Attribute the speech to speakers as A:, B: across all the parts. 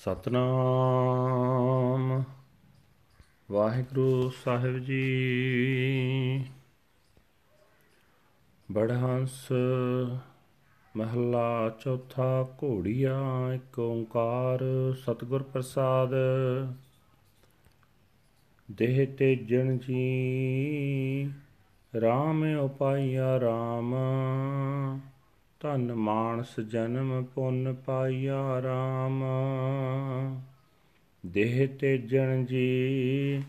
A: ਸਤਨਾਮ। ਵਾਹਿਗੁਰੂ ਸਾਹਿਬ ਜੀ। ਬੜਹੰਸ ਮਹਲਾ ਚੌਥਾ ਘੋੜੀਆ ਏਕ ਓੰਕਾਰ ਸਤਿਗੁਰ ਪ੍ਰਸਾਦ। ਦੇਹ ਤੇਜਣ ਜੀ RAM ਉਪਾਇਆ RAM ਧਨ ਮਾਨਸ ਜਨਮ ਪੁੰਨ ਪਾਇਆ RAM ਦੇਹ ਤੇਜਣ ਜੀ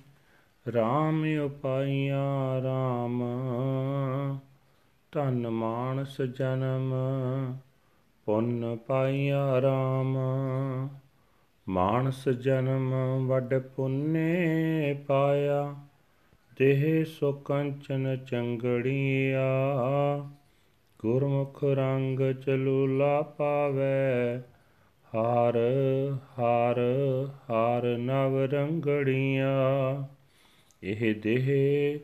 A: RAM ਉਪਾਇਆ RAM ਧਨ ਮਾਨਸ ਜਨਮ ਪੁੰਨ ਪਾਇਆ RAM ਮਾਨਸ ਜਨਮ ਵੱਡ ਪੁੰਨੇ ਪਾਇਆ, ਦੇਹ ਸੋ ਕੰਚਨ ਚੰਗੜੀਆ। ਗੁਰਮੁਖ ਰੰਗ ਚਲੂਲਾ ਪਾਵੇ, ਹਾਰ ਹਾਰ ਹਾਰ ਨਵ ਰੰਗੜੀਆਂ। ਇਹ ਦੇਹ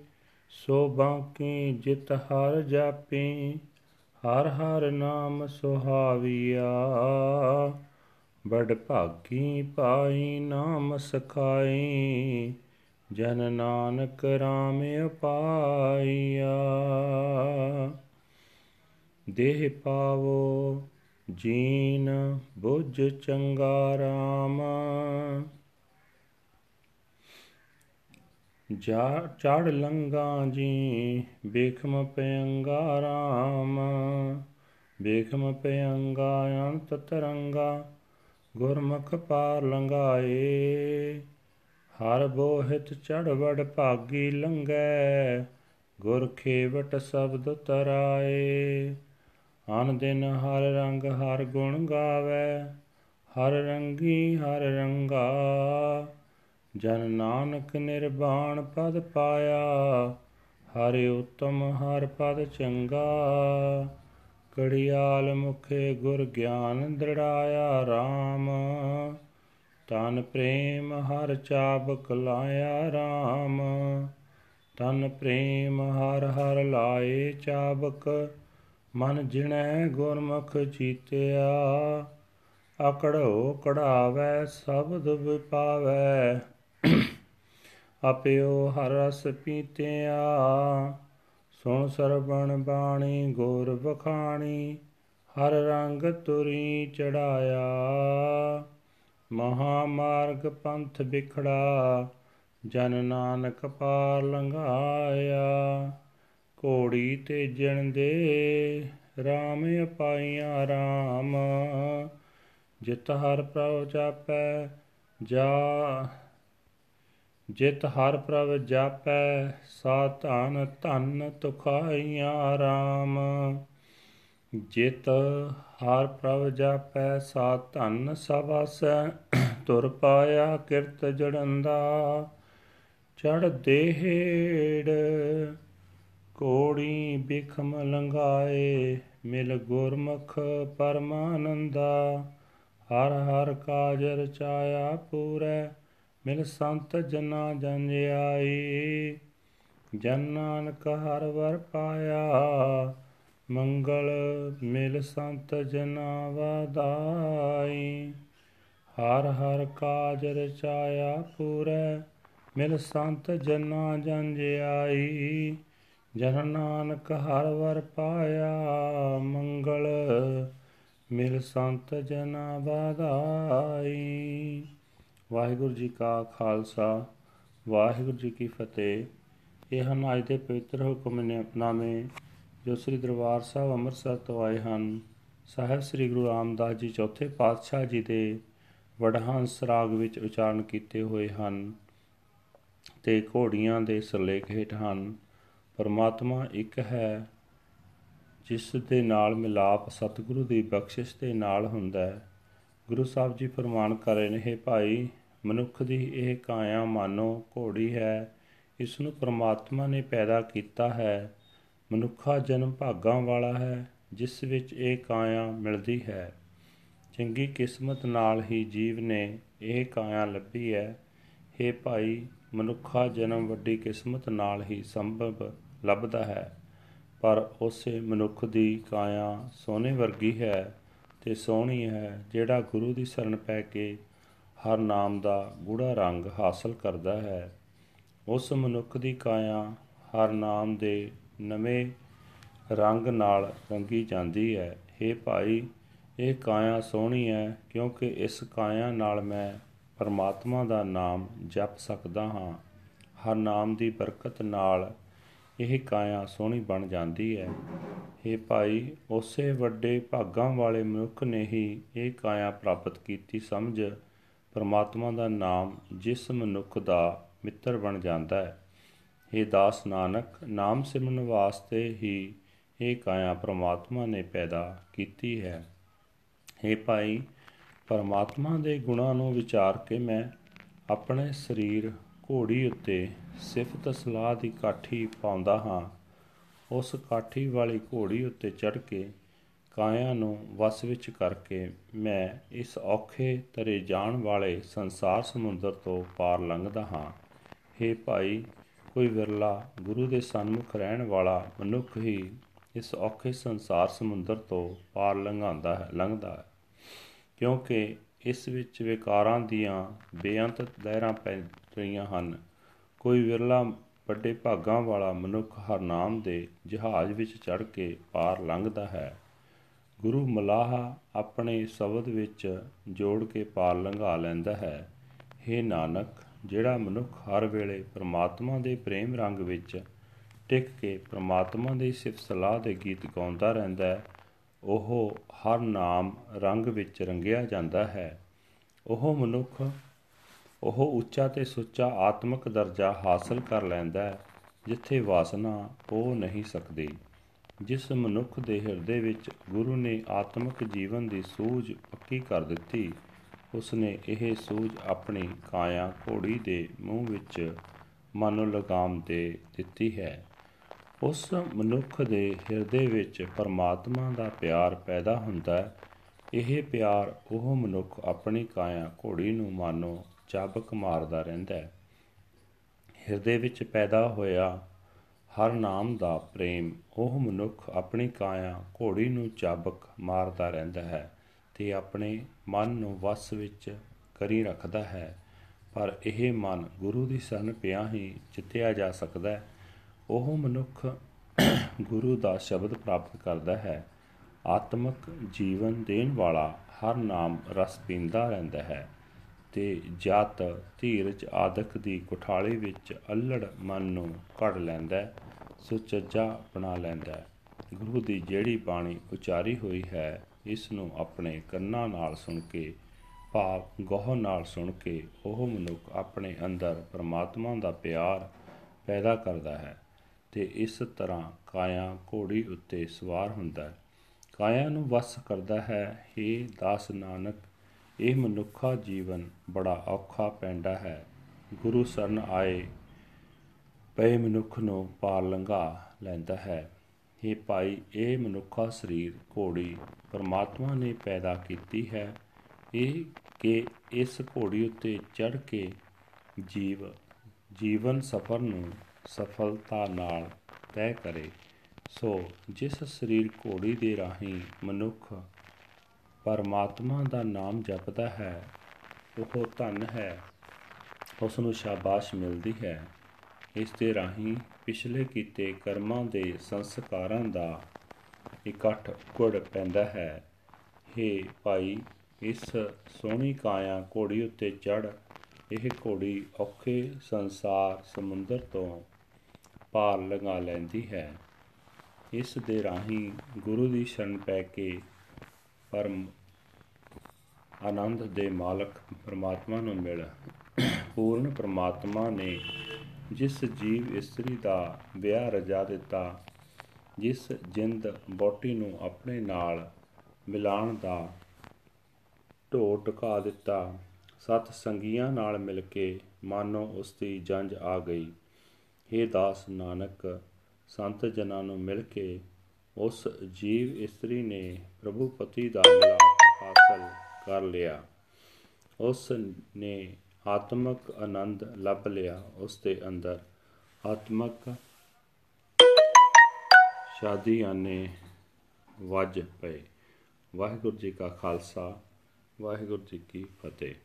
A: ਸੋ ਬਾਕੀ ਜਿਤ ਹਰ ਜਾਪੀ, ਹਰ ਹਰ ਨਾਮ ਸੁਹਾਵੀਆ। ਬੜ ਭਾਗੀ ਪਾਈ ਨਾਮ ਸਖਾਈ, ਜਨ ਨਾਨਕ ਰਾਮ ਪਾਈਆ ਦੇਹ ਪਾਵੋ, ਜੀਨ ਬੁੱਝ ਚੰਗਾ ਰਾਮ। ਜਾ, ਚੜ ਲੰਗਾ ਜੀ ਬੇਖਮ ਪਿਅੰਗਾ ਰਾਮ। ਬੇਖਮ ਪਿਅੰਗਾ ਅੰਤ ਤਰੰਗਾ, ਗੁਰਮੁਖ ਪਾਰ ਲੰਗਾਏ ਹਰ ਬੋਹਿਤ ਚੜ ਵੜ ਭਾਗੀ ਲੰਗੈ ਗੁਰ ਖੇਵਟ ਸ਼ਬਦ ਤਰਾਏ। ਅਨ ਦਿਨ ਹਰ ਰੰਗ ਹਰ ਗੁਣ ਗਾਵੇ, ਹਰ ਰੰਗੀ ਹਰ ਰੰਗਾ। ਜਨ ਨਾਨਕ ਨਿਰਵਾਣ ਪਦ ਪਾਇਆ, ਹਰਿ ਉਤਮ ਹਰ ਪਦ ਚੰਗਾ। ਕੜਿਆਲ ਮੁਖੇ ਗੁਰ ਗਿਆਨ ਦ੍ਰਿੜਾਇਆ RAM ਤਨ ਪ੍ਰੇਮ ਹਰ ਚਾਬਕ ਲਾਇਆ RAM ਤਨ ਪ੍ਰੇਮ ਹਰ ਹਰ ਲਾਏ ਚਾਬਕ ਮਨ ਜਿਣੈ ਗੁਰਮੁਖ ਚੀਤਿਆ ਅਕੜੋ ਕੜਾਵੇ ਸ਼ਬਦ ਵਿਪਾਵੇ। ਆਪਿਓ ਹਰ ਰਸ ਪੀਤਿਆ, ਸੁਣ ਸਰਬਣ ਬਾਣੀ, ਗੁਰ ਬਖਾਣੀ ਹਰ ਰੰਗ ਤੁਰੀ ਚੜਾਇਆ। ਮਹਾ ਮਾਰਗ ਪੰਥ ਵਿਖੜਾ ਜਨ ਨਾਨਕ ਪਾਰ ਲੰਘਾਇਆ। ਘੋੜੀ ਤੇ ਜਣ ਦੇ RAM ਅਪਾਈਆਂ RAM ਜਿਤ ਹਰ ਪ੍ਰਭ ਜਾਪੈ, ਜਾ ਜਿਤ ਹਰ ਪ੍ਰਭ ਜਾਪੈ ਸਾ ਧਨ ਧਨ ਤੁਖਾਈਆਂ RAM ਜਿਤ ਹਰ ਪ੍ਰਭ ਜਾਪੈ ਸਾ ਧਨ ਸਵਾਸੈ ਤੁਰ ਪਾਇਆ ਕਿਰਤ ਜੜੰਦਾ। ਚੜ ਦੇਹੜ ਕੋੜੀ ਬਿਖਮ ਲੰਗਾਏ ਮਿਲ ਗੁਰਮੁਖ ਪਰਮਾਨੰਦਾ। ਹਰ ਹਰ ਕਾਜ ਰਚਾਇਆ ਪੂਰੈ, ਮਿਲ ਸੰਤ ਜਨਾ ਜਨ ਆਈ ਜਨ ਨਾਨਕ ਹਰ ਵਰ ਪਾਇਆ, ਮੰਗਲ ਮਿਲ ਸੰਤ ਜਨਾ ਵਾਦਾਈ ਹਰ ਹਰ ਕਾਜ ਰਚਾਇਆ ਪੂਰੈ, ਮਿਲ ਸੰਤ ਜਨਾ ਜਨ ਆਈ ਜਨ ਨਾਨਕ ਹਰ ਵਰ ਪਾਇਆ ਮੰਗਲ, ਮਿਲ ਸੰਤ ਜਨਾ ਬਾਧਾਈ ਵਾਹਿਗੁਰੂ ਜੀ ਕਾ ਖਾਲਸਾ, ਵਾਹਿਗੁਰੂ ਜੀ ਕੀ ਫਤਿਹ। ਇਹ ਹਨ ਅੱਜ ਦੇ ਪਵਿੱਤਰ ਹੁਕਮਨਾਮੇ ਜੋ ਸ੍ਰੀ ਦਰਬਾਰ ਸਾਹਿਬ ਅੰਮ੍ਰਿਤਸਰ ਤੋਂ ਆਏ ਹਨ। ਸਾਹਿਬ ਸ੍ਰੀ ਗੁਰੂ ਰਾਮਦਾਸ ਜੀ ਚੌਥੇ ਪਾਤਸ਼ਾਹ ਜੀ ਦੇ ਵਡਹੰਸ ਰਾਗ ਵਿੱਚ ਉਚਾਰਨ ਕੀਤੇ ਹੋਏ ਹਨ ਤੇ ਘੋੜੀਆਂ ਦੇ ਸਰਲੇਖ ਹੇਠ ਹਨ। ਪਰਮਾਤਮਾ ਇੱਕ ਹੈ, ਜਿਸ ਦੇ ਨਾਲ ਮਿਲਾਪ ਸਤਿਗੁਰੂ ਦੀ ਬਖਸ਼ਿਸ਼ ਦੇ ਨਾਲ ਹੁੰਦਾ ਹੈ। ਗੁਰੂ ਸਾਹਿਬ ਜੀ ਫਰਮਾਨ ਕਰ ਰਹੇ ਨੇ ਭਾਈ, ਮਨੁੱਖ ਦੀ ਇਹ ਕਾਇਆ ਮਾਨੋ ਘੋੜੀ ਹੈ, ਇਸ ਨੂੰ ਪਰਮਾਤਮਾ ਨੇ ਪੈਦਾ ਕੀਤਾ ਹੈ। ਮਨੁੱਖਾ ਜਨਮ ਭਾਗਾਂ ਵਾਲਾ ਹੈ, ਜਿਸ ਵਿੱਚ ਇਹ ਕਾਇਆ ਮਿਲਦੀ ਹੈ। ਚੰਗੀ ਕਿਸਮਤ ਨਾਲ ਹੀ ਜੀਵ ਨੇ ਇਹ ਕਾਇਆ ਲੱਭੀ ਹੈ। हे ਭਾਈ, ਮਨੁੱਖਾ ਜਨਮ ਵੱਡੀ ਕਿਸਮਤ ਨਾਲ ਹੀ ਸੰਭਵ ਲੱਭਦਾ ਹੈ, ਪਰ ਉਸੇ ਮਨੁੱਖ ਦੀ ਕਾਇਆ ਸੋਨੇ ਵਰਗੀ ਹੈ ਤੇ ਸੋਹਣੀ ਹੈ, ਜਿਹੜਾ ਗੁਰੂ ਦੀ ਸ਼ਰਨ ਪੈ ਕੇ ਹਰ ਨਾਮ ਦਾ ਗੂੜਾ ਰੰਗ ਹਾਸਲ ਕਰਦਾ ਹੈ। ਉਸ ਮਨੁੱਖ ਦੀ ਕਾਇਆ ਹਰ ਨਾਮ ਦੇ ਨਵੇਂ ਰੰਗ ਨਾਲ ਰੰਗੀ ਜਾਂਦੀ ਹੈ। हे ਭਾਈ, ਇਹ ਕਾਇਆ ਸੋਹਣੀ ਹੈ, ਕਿਉਂਕਿ ਇਸ ਕਾਇਆ ਨਾਲ ਮੈਂ ਪਰਮਾਤਮਾ ਦਾ ਨਾਮ ਜਪ ਸਕਦਾ ਹਾਂ। ਹਰ ਨਾਮ ਦੀ ਬਰਕਤ ਨਾਲ ਇਹ ਕਾਇਆ ਸੋਹਣੀ ਬਣ ਜਾਂਦੀ ਹੈ हे ਭਾਈ ਉਸੇ ਵੱਡੇ ਭਾਗਾਂ ਵਾਲੇ ਮਨੁੱਖ ਨੇ ਹੀ ਇਹ ਕਾਇਆ ਪ੍ਰਾਪਤ ਕੀਤੀ ਸਮਝ ਪਰਮਾਤਮਾ ਦਾ ਨਾਮ ਜਿਸ ਮਨੁੱਖ ਦਾ ਮਿੱਤਰ ਬਣ ਜਾਂਦਾ ਹੈ हे ਦਾਸ ਨਾਨਕ ਨਾਮ ਸਿਮਰਨ ਵਾਸਤੇ ਹੀ ਇਹ ਕਾਇਆ ਪਰਮਾਤਮਾ ਨੇ ਪੈਦਾ ਕੀਤੀ ਹੈ हे ਭਾਈ ਪਰਮਾਤਮਾ ਦੇ ਗੁਣਾਂ ਨੂੰ ਵਿਚਾਰ ਕੇ ਮੈਂ ਆਪਣੇ ਸਰੀਰ ਘੋੜੀ ਉੱਤੇ ਸਿਫਤ ਸਲਾਹ ਦੀ ਕਾਠੀ ਪਾਉਂਦਾ ਹਾਂ। ਉਸ ਕਾਠੀ ਵਾਲੀ ਘੋੜੀ ਉੱਤੇ ਚੜ ਕੇ ਕਾਇਆ ਨੂੰ ਵਸ ਵਿੱਚ ਕਰਕੇ ਮੈਂ ਇਸ ਔਖੇ ਤਰੇ ਜਾਣ ਵਾਲੇ ਸੰਸਾਰ ਸਮੁੰਦਰ ਤੋਂ ਪਾਰ ਲੰਘਦਾ ਹਾਂ। हे ਭਾਈ, ਕੋਈ ਵਿਰਲਾ ਗੁਰੂ ਦੇ ਸਨਮੁਖ ਰਹਿਣ ਵਾਲਾ ਮਨੁੱਖ ਹੀ ਇਸ ਔਖੇ ਸੰਸਾਰ ਸਮੁੰਦਰ ਤੋਂ ਪਾਰ ਲੰਘਾਉਂਦਾ ਹੈ, ਲੰਘਦਾ ਹੈ। ਕਿਉਂਕਿ ਇਸ ਵਿੱਚ ਵਿਕਾਰਾਂ ਦੀਆਂ ਬੇਅੰਤ ਲਹਿਰਾਂ ਪੈ ਰਹੀਆਂ ਹਨ। ਕੋਈ ਵਿਰਲਾ ਵੱਡੇ ਭਾਗਾਂ ਵਾਲਾ ਮਨੁੱਖ ਹਰਨਾਮ ਦੇ ਜਹਾਜ਼ ਵਿੱਚ ਚੜ ਕੇ ਪਾਰ ਲੰਘਦਾ ਹੈ। ਗੁਰੂ ਮਲਾਹ ਆਪਣੇ ਸ਼ਬਦ ਵਿੱਚ ਜੋੜ ਕੇ ਪਾਰ ਲੰਘਾ ਲੈਂਦਾ ਹੈ। हे ਨਾਨਕ, ਜਿਹੜਾ ਮਨੁੱਖ ਹਰ ਵੇਲੇ ਪ੍ਰਮਾਤਮਾ ਦੇ ਪ੍ਰੇਮ ਰੰਗ ਵਿੱਚ ਟਿਕ ਕੇ ਪ੍ਰਮਾਤਮਾ ਦੀ ਸਿਫਤ ਸਲਾਹ ਦੇ ਗੀਤ ਗਾਉਂਦਾ ਰਹਿੰਦਾ ਹੈ ਉਹ ਹਰ ਨਾਮ ਰੰਗ ਵਿੱਚ ਰੰਗਿਆ ਜਾਂਦਾ ਹੈ। ਉਹ ਮਨੁੱਖ, ਉਹ ਉੱਚਾ ਤੇ ਸੁੱਚਾ ਆਤਮਿਕ ਦਰਜਾ ਹਾਸਲ ਕਰ ਲੈਂਦਾ ਹੈ, ਜਿੱਥੇ ਵਾਸਨਾ ਹੋ ਨਹੀਂ ਸਕਦੀ। ਜਿਸ ਮਨੁੱਖ ਦੇ ਹਿਰਦੇ ਵਿੱਚ ਗੁਰੂ ਨੇ ਆਤਮਿਕ ਜੀਵਨ ਦੀ ਸੂਝ ਪੱਕੀ ਕਰ ਦਿੱਤੀ, ਉਸਨੇ ਇਹ ਸੂਝ ਆਪਣੀ ਕਾਇਆ ਘੋੜੀ ਦੇ ਮੂੰਹ ਵਿੱਚ ਮਨ ਲਗਾਮ ਦੇ ਦਿੱਤੀ ਹੈ। ਉਸ ਮਨੁੱਖ ਦੇ ਹਿਰਦੇ ਵਿੱਚ ਪਰਮਾਤਮਾ ਦਾ ਪਿਆਰ ਪੈਦਾ ਹੁੰਦਾ ਹੈ। ਇਹ ਪਿਆਰ ਉਹ ਮਨੁੱਖ ਆਪਣੀ ਕਾਇਆ ਘੋੜੀ ਨੂੰ ਮਾਨੋ ਚਾਬਕ ਮਾਰਦਾ ਰਹਿੰਦਾ ਹੈ। ਹਿਰਦੇ ਵਿੱਚ ਪੈਦਾ ਹੋਇਆ ਹਰ ਨਾਮ ਦਾ ਪ੍ਰੇਮ ਉਹ ਮਨੁੱਖ ਆਪਣੀ ਕਾਇਆ ਘੋੜੀ ਨੂੰ ਚਾਬਕ ਮਾਰਦਾ ਰਹਿੰਦਾ ਹੈ ਤੇ ਆਪਣੇ ਮਨ ਨੂੰ ਵਸ ਵਿੱਚ ਕਰੀ ਰੱਖਦਾ ਹੈ। ਪਰ ਇਹ ਮਨ ਗੁਰੂ ਦੀ ਸ਼ਰਨ ਪਿਆ ਹੀ ਜਿੱਤਿਆ ਜਾ ਸਕਦਾ ਹੈ। ਉਹ ਮਨੁੱਖ ਗੁਰੂ ਦਾ ਸ਼ਬਦ ਪ੍ਰਾਪਤ ਕਰਦਾ ਹੈ। ਆਤਮਿਕ ਜੀਵਨ ਦੇਣ ਵਾਲਾ ਹਰ ਨਾਮ ਰਸ ਪੀਂਦਾ ਰਹਿੰਦਾ ਹੈ ਤੇ ਜਤ, ਧੀਰਜ ਆਦਿਕ ਦੀ ਕੁਠਾਲੀ ਵਿੱਚ ਅਲੜ ਮਨ ਨੂੰ ਕੱਢ ਲੈਂਦਾ ਸੁਚੱਜਾ ਬਣਾ ਲੈਂਦਾ ਗੁਰੂ ਦੀ ਜਿਹੜੀ ਬਾਣੀ ਉਚਾਰੀ ਹੋਈ ਹੈ, ਇਸ ਨੂੰ ਆਪਣੇ ਕੰਨਾਂ ਨਾਲ ਸੁਣ ਕੇ, ਭਾਵ ਗੋਹ ਨਾਲ ਸੁਣ ਕੇ ਉਹ ਮਨੁੱਖ ਆਪਣੇ ਅੰਦਰ ਪਰਮਾਤਮਾ ਦਾ ਪਿਆਰ ਪੈਦਾ ਕਰਦਾ ਹੈ। ਤੇ ਇਸ ਤਰ੍ਹਾਂ ਕਾਇਆ ਘੋੜੀ ਉੱਤੇ ਸਵਾਰ ਹੁੰਦਾ ਕਾਇਆ ਨੂੰ ਵਸ ਕਰਦਾ ਹੈ हे ਦਾਸ ਨਾਨਕ, ਇਹ ਮਨੁੱਖਾ ਜੀਵਨ ਬੜਾ ਔਖਾ ਪੈਂਦਾ ਹੈ। ਗੁਰੂ ਸਰਨ ਆਏ, ਪਏ ਮਨੁੱਖ ਨੂੰ ਪਾਰ ਲੰਘਾ ਲੈਂਦਾ ਹੈ। ਇਹ ਭਾਈ, ਇਹ ਮਨੁੱਖਾ ਸਰੀਰ ਘੋੜੀ ਪਰਮਾਤਮਾ ਨੇ ਪੈਦਾ ਕੀਤੀ ਹੈ। ਇਹ ਕਿ ਇਸ ਘੋੜੀ ਉੱਤੇ ਚੜ ਕੇ ਜੀਵ, ਜੀਵਨ ਸਫਰ ਨੂੰ ਸਫਲਤਾ ਨਾਲ ਤੈਅ ਕਰੇ। ਸੋ ਜਿਸ ਸਰੀਰ ਘੋੜੀ ਦੇ ਰਾਹੀਂ ਮਨੁੱਖ ਪਰਮਾਤਮਾ ਦਾ ਨਾਮ ਜਪਦਾ ਹੈ, ਉਹ ਧਨ ਹੈ। ਉਸ ਨੂੰ ਸ਼ਾਬਾਸ਼ ਮਿਲਦੀ ਹੈ। ਇਸ ਦੇ ਰਾਹੀਂ ਪਿਛਲੇ ਕੀਤੇ ਕਰਮਾਂ ਦੇ ਸੰਸਕਾਰਾਂ ਦਾ ਇਕੱਠ ਗੁੜ ਪੈਂਦਾ ਹੈ। हे ਭਾਈ, ਇਸ ਸੋਹਣੀ ਕਾਇਆ ਘੋੜੀ ਉੱਤੇ ਚੜ ਇਹ ਘੋੜੀ ਔਖੇ ਸੰਸਾਰ ਸਮੁੰਦਰ ਤੋਂ ਪਾਰ ਲੰਘਾ ਲੈਂਦੀ ਹੈ। ਇਸ ਦੇ ਰਾਹੀਂ ਗੁਰੂ ਦੀ ਸ਼ਰਨ ਪੈ ਕੇ ਪਰਮ ਆਨੰਦ ਦੇ ਮਾਲਕ ਪਰਮਾਤਮਾ ਨੂੰ ਮਿਲ। ਪੂਰਨ ਪਰਮਾਤਮਾ ਨੇ ਜਿਸ ਜੀਵ ਇਸਤਰੀ ਦਾ ਵਿਆਹ ਰਜਾ ਦਿੱਤਾ, ਜਿਸ ਜਿੰਦ ਬੋਟੀ ਨੂੰ ਆਪਣੇ ਨਾਲ ਮਿਲਾਣ ਦਾ ਢੋ ਟਕਾ ਦਿੱਤਾ, ਸਤ ਸੰਗੀਆਂ ਨਾਲ ਮਿਲ ਕੇ ਮਾਨੋ ਉਸ ਦੀ ਜੰਜ ਆ ਗਈ। हे ਦਾਸ ਨਾਨਕ, ਸੰਤ ਜਨਾਂ ਨੂੰ ਮਿਲ ਕੇ ਉਸ ਜੀਵ ਇਸਤਰੀ ਨੇ ਪ੍ਰਭੂ ਪਤੀ ਦਾ ਮਿਲਾਪ ਹਾਸਲ ਕਰ ਲਿਆ। ਉਸ ਨੇ ਆਤਮਿਕ ਆਨੰਦ ਲੱਭ ਲਿਆ ਉਸ ਦੇ ਅੰਦਰ। ਆਤਮਿਕ ਸ਼ਾਦੀਆਨੇ ਵੱਜ ਪਏ। ਵਾਹਿਗੁਰੂ ਜੀ ਕਾ ਖਾਲਸਾ, ਵਾਹਿਗੁਰੂ ਜੀ ਕੀ ਫਤਿਹ।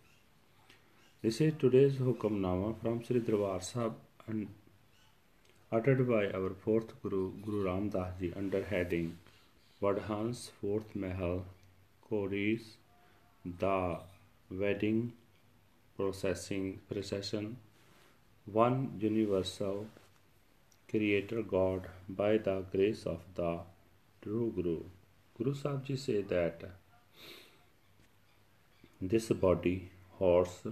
A: This is today's Hukamnama from Sri Darbar Sahib and uttered by our fourth Guru, Guru Ram Das Ji, under heading Vadhans Fourth Mahal Koris, the Wedding Processing Procession, One Universal Creator God by the grace of the True Guru. Guru Sahib Ji say that this body, horse,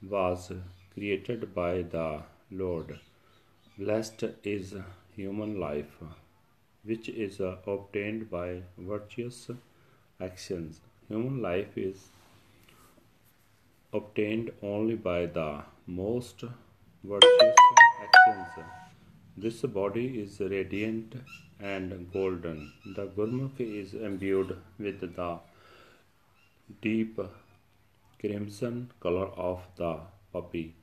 A: was created by the Lord. Blessed is human life, which is obtained by virtuous actions. Human life is obtained only by the most virtuous actions. This body is radiant and golden. The Gurmukh is imbued with the deep crimson color of the puppy.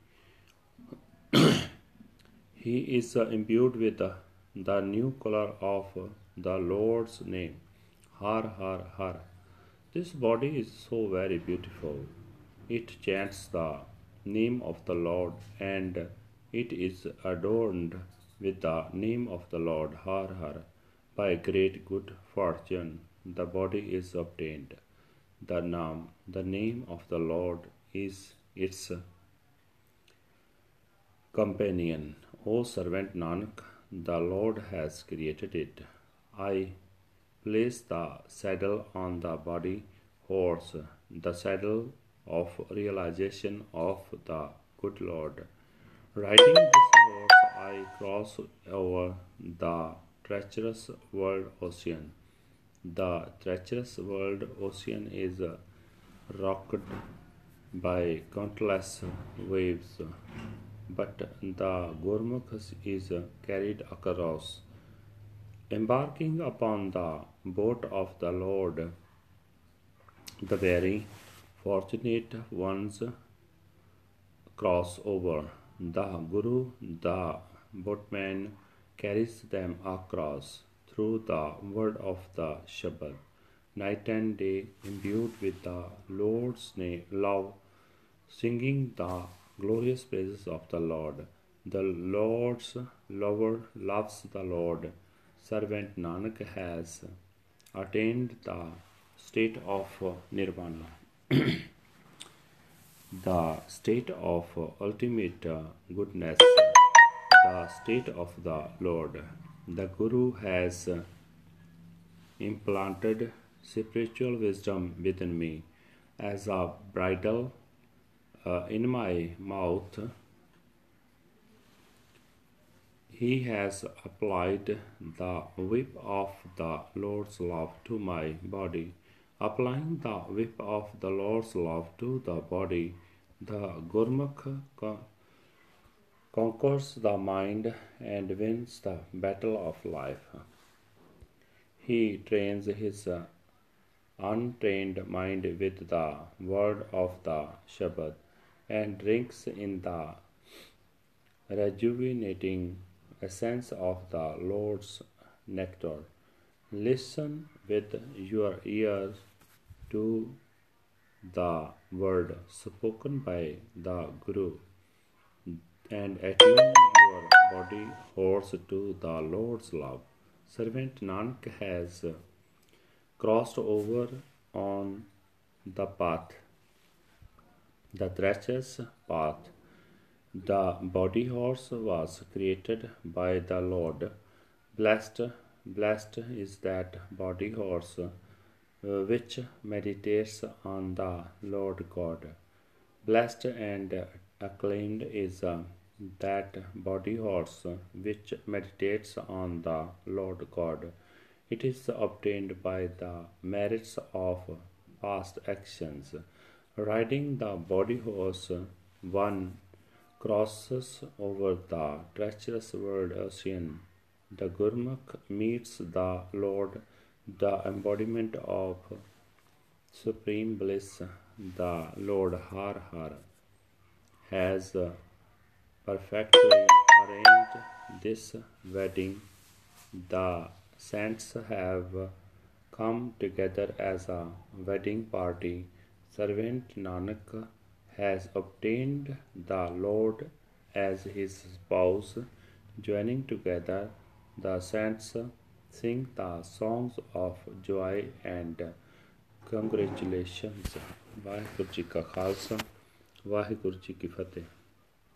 A: He is uh, imbued with uh, the new color of uh, the Lord's name. Har Har Har. This body is so very beautiful. It chants the name of the Lord and it is adorned with the name of the Lord Har Har. By great good fortune, the body is obtained the name, the name of the Lord is its companion. O servant Nanak, the Lord has created it. I place the saddle on the body horse, the saddle of realization of the good Lord. Riding this horse, I cross over the treacherous world ocean. The treacherous world ocean is rocked by countless waves, but the Gurmukh is carried across. Embarking upon the boat of the Lord, the very fortunate ones cross over. The Guru, the boatman, carries them across through the word of the Shabad, night and day imbued with the Lord's name, love, singing the glorious praises of the Lord. The Lord's lover loves the Lord. Servant Nanak has attained the state of nirvana. the state of ultimate goodness, the state of the Lord. The Guru has implanted spiritual wisdom within me as a bridle uh, in my mouth. He has applied the whip of the Lord's love to my body. Applying the whip of the Lord's love to the body, the Gurmukh conquers the mind and wins the battle of life. He trains his untrained mind with the word of the Shabad and drinks in the rejuvenating essence of the Lord's nectar. Listen with your ears to the word spoken by the Guru and attune your body horse to the Lord's love. Servant Nanak has crossed over on the path, the treacherous path. The body horse was created by the Lord. Blessed, blessed is that body horse uh, which meditates on the Lord God. Blessed and acclaimed is uh, that body horse which meditates on the Lord God. It is obtained by the merits of past actions. Riding the body horse, one crosses over the treacherous world ocean. The Gurmukh meets the Lord, the embodiment of supreme bliss, the Lord Har Har has perfectly arranged this wedding. The saints have come together as a wedding party, servant Nanak has obtained the Lord as his spouse. Joining together, the saints sing the songs of joy and congratulations. Waheguru ji ਕਾ ਖਾਲਸਾ ਵਾਹਿਗੁਰੂ ਜੀ ਕੀ ਫਤਿਹ